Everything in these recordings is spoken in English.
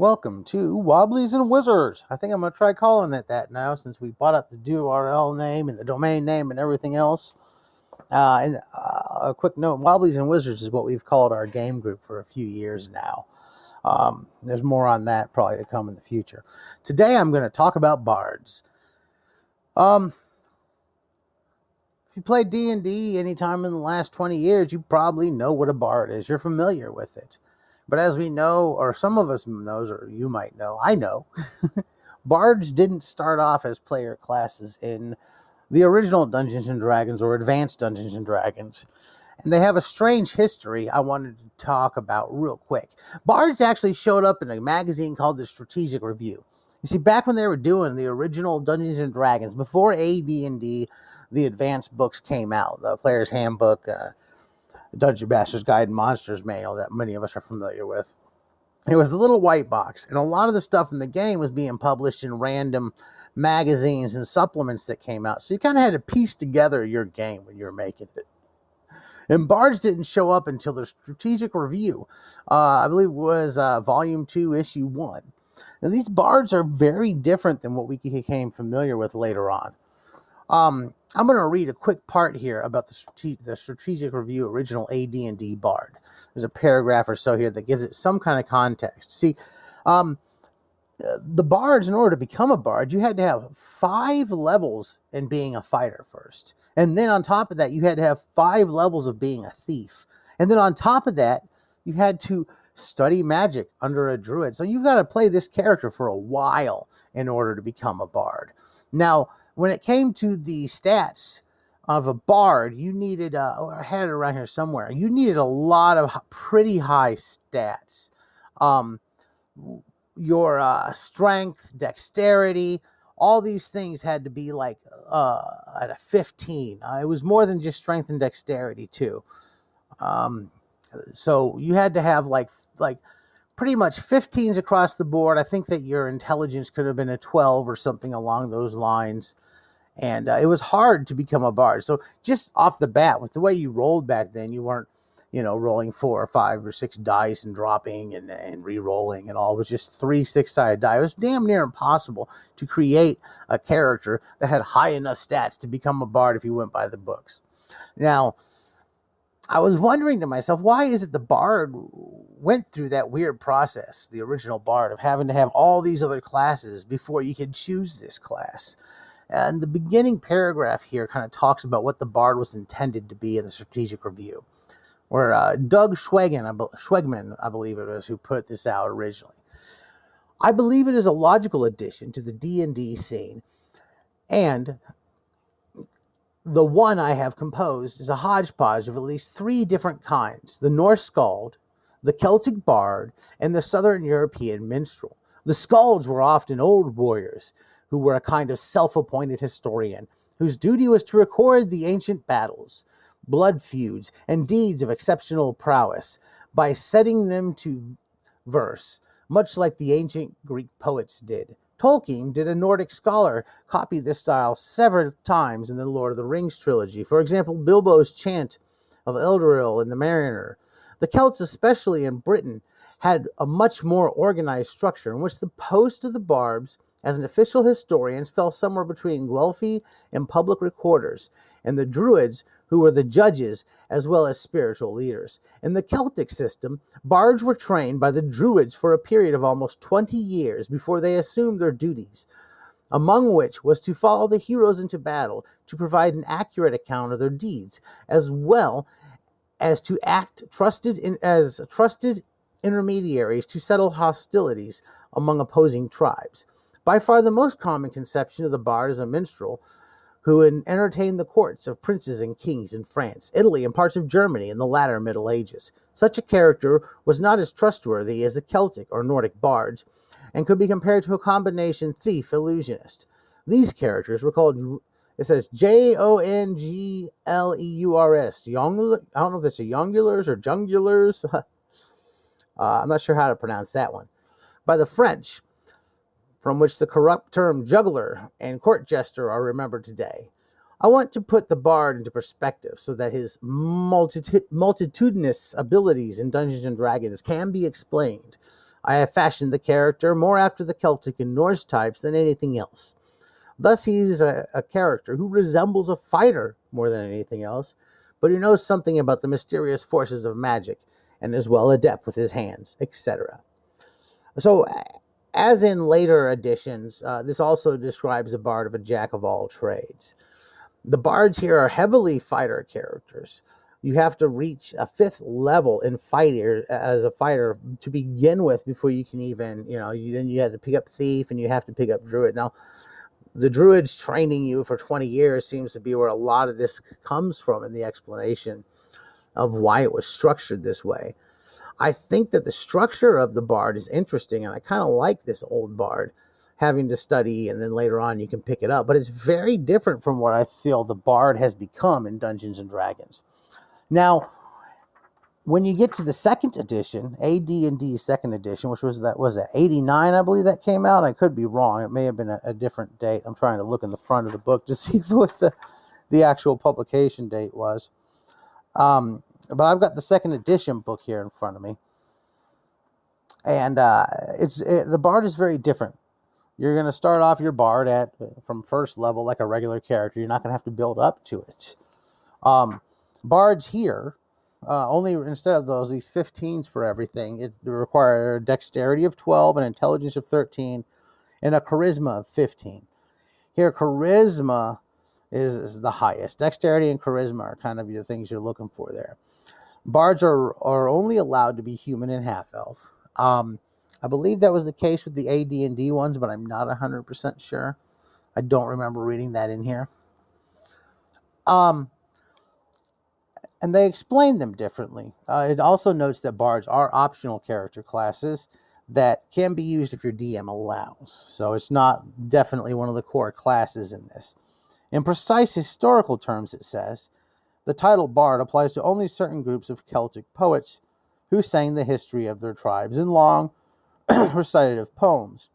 Welcome to Wobblies and Wizards. I think I'm going to try calling it that now since we bought up the URL name and the domain name and everything else. Uh, and uh, a quick note Wobblies and Wizards is what we've called our game group for a few years now. Um, there's more on that probably to come in the future. Today I'm going to talk about bards. Um, if you played D&D anytime in the last 20 years, you probably know what a bard is. You're familiar with it. But as we know, or some of us knows, or you might know, I know, bards didn't start off as player classes in the original Dungeons and Dragons or Advanced Dungeons and Dragons. And they have a strange history I wanted to talk about real quick. Bards actually showed up in a magazine called the Strategic Review. You see, back when they were doing the original Dungeons and Dragons, before AD&D, the advanced books came out, the Player's Handbook, uh, Dungeon Master's Guide and Monsters Manual that many of us are familiar with. It was the little white box, and a lot of the stuff in the game was being published in random magazines and supplements that came out. So you kind of had to piece together your game when you were making it. And Bards didn't show up until the strategic review, uh, I believe it was uh, volume two, issue one. And these bards are very different than what we became familiar with later on. Um, I'm going to read a quick part here about the, strate- the strategic review original AD&D Bard. There's a paragraph or so here that gives it some kind of context. See, um, the bards, in order to become a bard, you had to have five levels in being a fighter first. And then on top of that, you had to have five levels of being a thief. And then on top of that, you had to study magic under a druid. So you've got to play this character for a while in order to become a bard. Now, when it came to the stats of a bard, you needed, uh, oh, I had it around here somewhere, you needed a lot of pretty high stats. Um, your uh, strength, dexterity, all these things had to be like uh, at a 15. Uh, it was more than just strength and dexterity, too. Um, so you had to have like like pretty much 15s across the board. I think that your intelligence could have been a 12 or something along those lines. And uh, it was hard to become a bard. So just off the bat, with the way you rolled back then, you weren't, you know, rolling four or five or six dice and dropping and, and re-rolling and all. It was just three six-sided die. It was damn near impossible to create a character that had high enough stats to become a bard if you went by the books. Now, I was wondering to myself, why is it the Bard went through that weird process, the original Bard, of having to have all these other classes before you could choose this class? And the beginning paragraph here kind of talks about what the Bard was intended to be in the strategic review, where uh, Doug Schwegman, I, Schwegman, I believe it was, who put this out originally. I believe it is a logical addition to the D&D scene and the one I have composed is a hodgepodge of at least three different kinds the Norse skald, the Celtic bard, and the Southern European minstrel. The skalds were often old warriors who were a kind of self appointed historian whose duty was to record the ancient battles, blood feuds, and deeds of exceptional prowess by setting them to verse, much like the ancient Greek poets did. Tolkien did a Nordic scholar copy this style several times in the Lord of the Rings trilogy. For example, Bilbo's chant of Earendil in The Mariner. The Celts, especially in Britain, had a much more organized structure in which the post of the barbs as an official historians fell somewhere between Guelphi and public recorders, and the Druids, who were the judges as well as spiritual leaders. In the Celtic system, bards were trained by the Druids for a period of almost 20 years before they assumed their duties, among which was to follow the heroes into battle to provide an accurate account of their deeds, as well as to act trusted in, as trusted intermediaries to settle hostilities among opposing tribes. By far the most common conception of the bard is a minstrel who entertained the courts of princes and kings in France, Italy, and parts of Germany in the latter Middle Ages. Such a character was not as trustworthy as the Celtic or Nordic bards, and could be compared to a combination thief illusionist. These characters were called it says J O N G L E U R S. I don't know if it's a Jongulars or Jungulars. uh, I'm not sure how to pronounce that one. By the French, from which the corrupt term juggler and court jester are remembered today. I want to put the bard into perspective so that his multitudinous abilities in Dungeons and Dragons can be explained. I have fashioned the character more after the Celtic and Norse types than anything else. Thus, he's a, a character who resembles a fighter more than anything else, but who knows something about the mysterious forces of magic and is well adept with his hands, etc. So, as in later editions, uh, this also describes a bard of a jack of all trades. The bards here are heavily fighter characters. You have to reach a fifth level in fighter as a fighter to begin with before you can even, you know, you, then you have to pick up thief and you have to pick up druid. Now, the druids training you for 20 years seems to be where a lot of this comes from in the explanation of why it was structured this way. I think that the structure of the bard is interesting, and I kind of like this old bard having to study and then later on you can pick it up. But it's very different from what I feel the bard has become in Dungeons and Dragons. Now, when you get to the second edition, AD&D second edition, which was that was that 89, I believe that came out. I could be wrong. It may have been a, a different date. I'm trying to look in the front of the book to see what the the actual publication date was. Um, but I've got the second edition book here in front of me, and uh, it's it, the Bard is very different. You're going to start off your Bard at from first level like a regular character. You're not going to have to build up to it. Um, bards here uh, only instead of those these 15s for everything it require dexterity of 12 and intelligence of 13 and a charisma of 15 here charisma is, is the highest dexterity and charisma are kind of the things you're looking for there bards are, are only allowed to be human and half elf um, i believe that was the case with the ad&d ones but i'm not 100% sure i don't remember reading that in here um, and they explain them differently. Uh, it also notes that bards are optional character classes that can be used if your DM allows. So it's not definitely one of the core classes in this. In precise historical terms, it says the title bard applies to only certain groups of Celtic poets who sang the history of their tribes in long, recitative poems.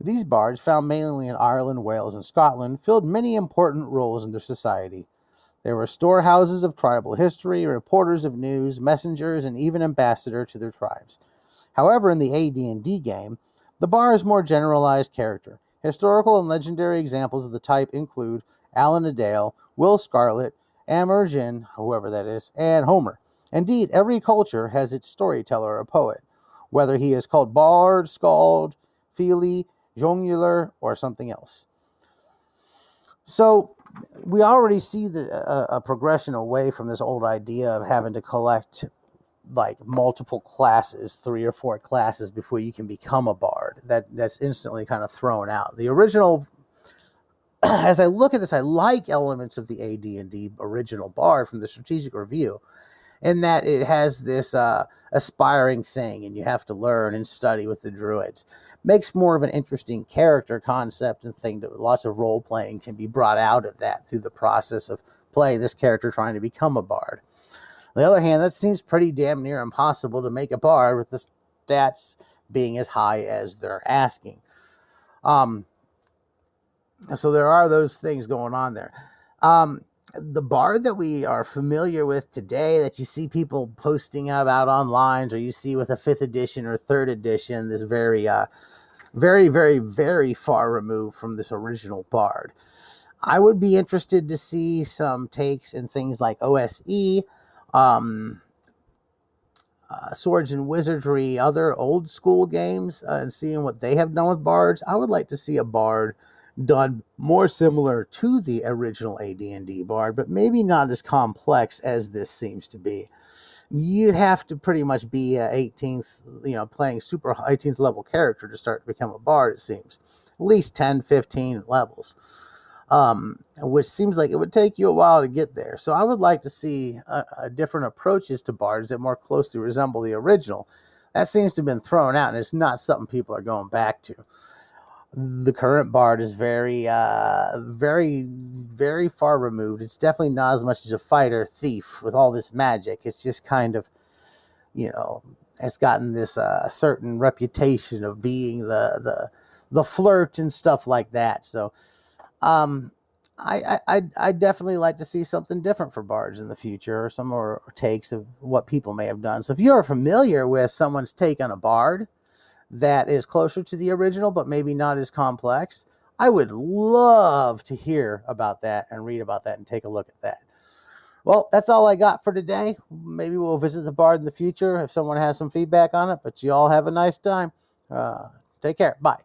These bards, found mainly in Ireland, Wales, and Scotland, filled many important roles in their society. They were storehouses of tribal history, reporters of news, messengers, and even ambassador to their tribes. However, in the AD&D game, the bar is more generalized character. Historical and legendary examples of the type include Alan-a-Dale, Will Scarlet, Amergin, whoever that is, and Homer. Indeed, every culture has its storyteller or poet, whether he is called bard, skald, fili, jongleur, or something else. So, we already see the a, a progression away from this old idea of having to collect like multiple classes, three or four classes before you can become a bard. That that's instantly kind of thrown out. The original as I look at this, I like elements of the AD&D original bard from the strategic review in that it has this uh, aspiring thing and you have to learn and study with the druids makes more of an interesting character concept and thing that lots of role playing can be brought out of that through the process of playing this character trying to become a bard on the other hand that seems pretty damn near impossible to make a bard with the stats being as high as they're asking. Um, so there are those things going on there. Um, the bard that we are familiar with today that you see people posting about online or you see with a fifth edition or third edition this very uh very very very far removed from this original bard. I would be interested to see some takes and things like OSE um uh, swords and wizardry other old school games uh, and seeing what they have done with bards i would like to see a bard done more similar to the original AD&D bard, but maybe not as complex as this seems to be. You'd have to pretty much be a 18th, you know, playing super 18th level character to start to become a bard, it seems. At least 10, 15 levels. Um, which seems like it would take you a while to get there. So I would like to see a, a different approaches to bards that more closely resemble the original. That seems to have been thrown out, and it's not something people are going back to the current bard is very uh very very far removed it's definitely not as much as a fighter thief with all this magic it's just kind of you know has gotten this uh, certain reputation of being the the the flirt and stuff like that so um I, I I definitely like to see something different for bards in the future, or some more takes of what people may have done. So if you are familiar with someone's take on a bard, that is closer to the original, but maybe not as complex. I would love to hear about that and read about that and take a look at that. Well, that's all I got for today. Maybe we'll visit the bard in the future if someone has some feedback on it, but you all have a nice time. Uh, take care. Bye.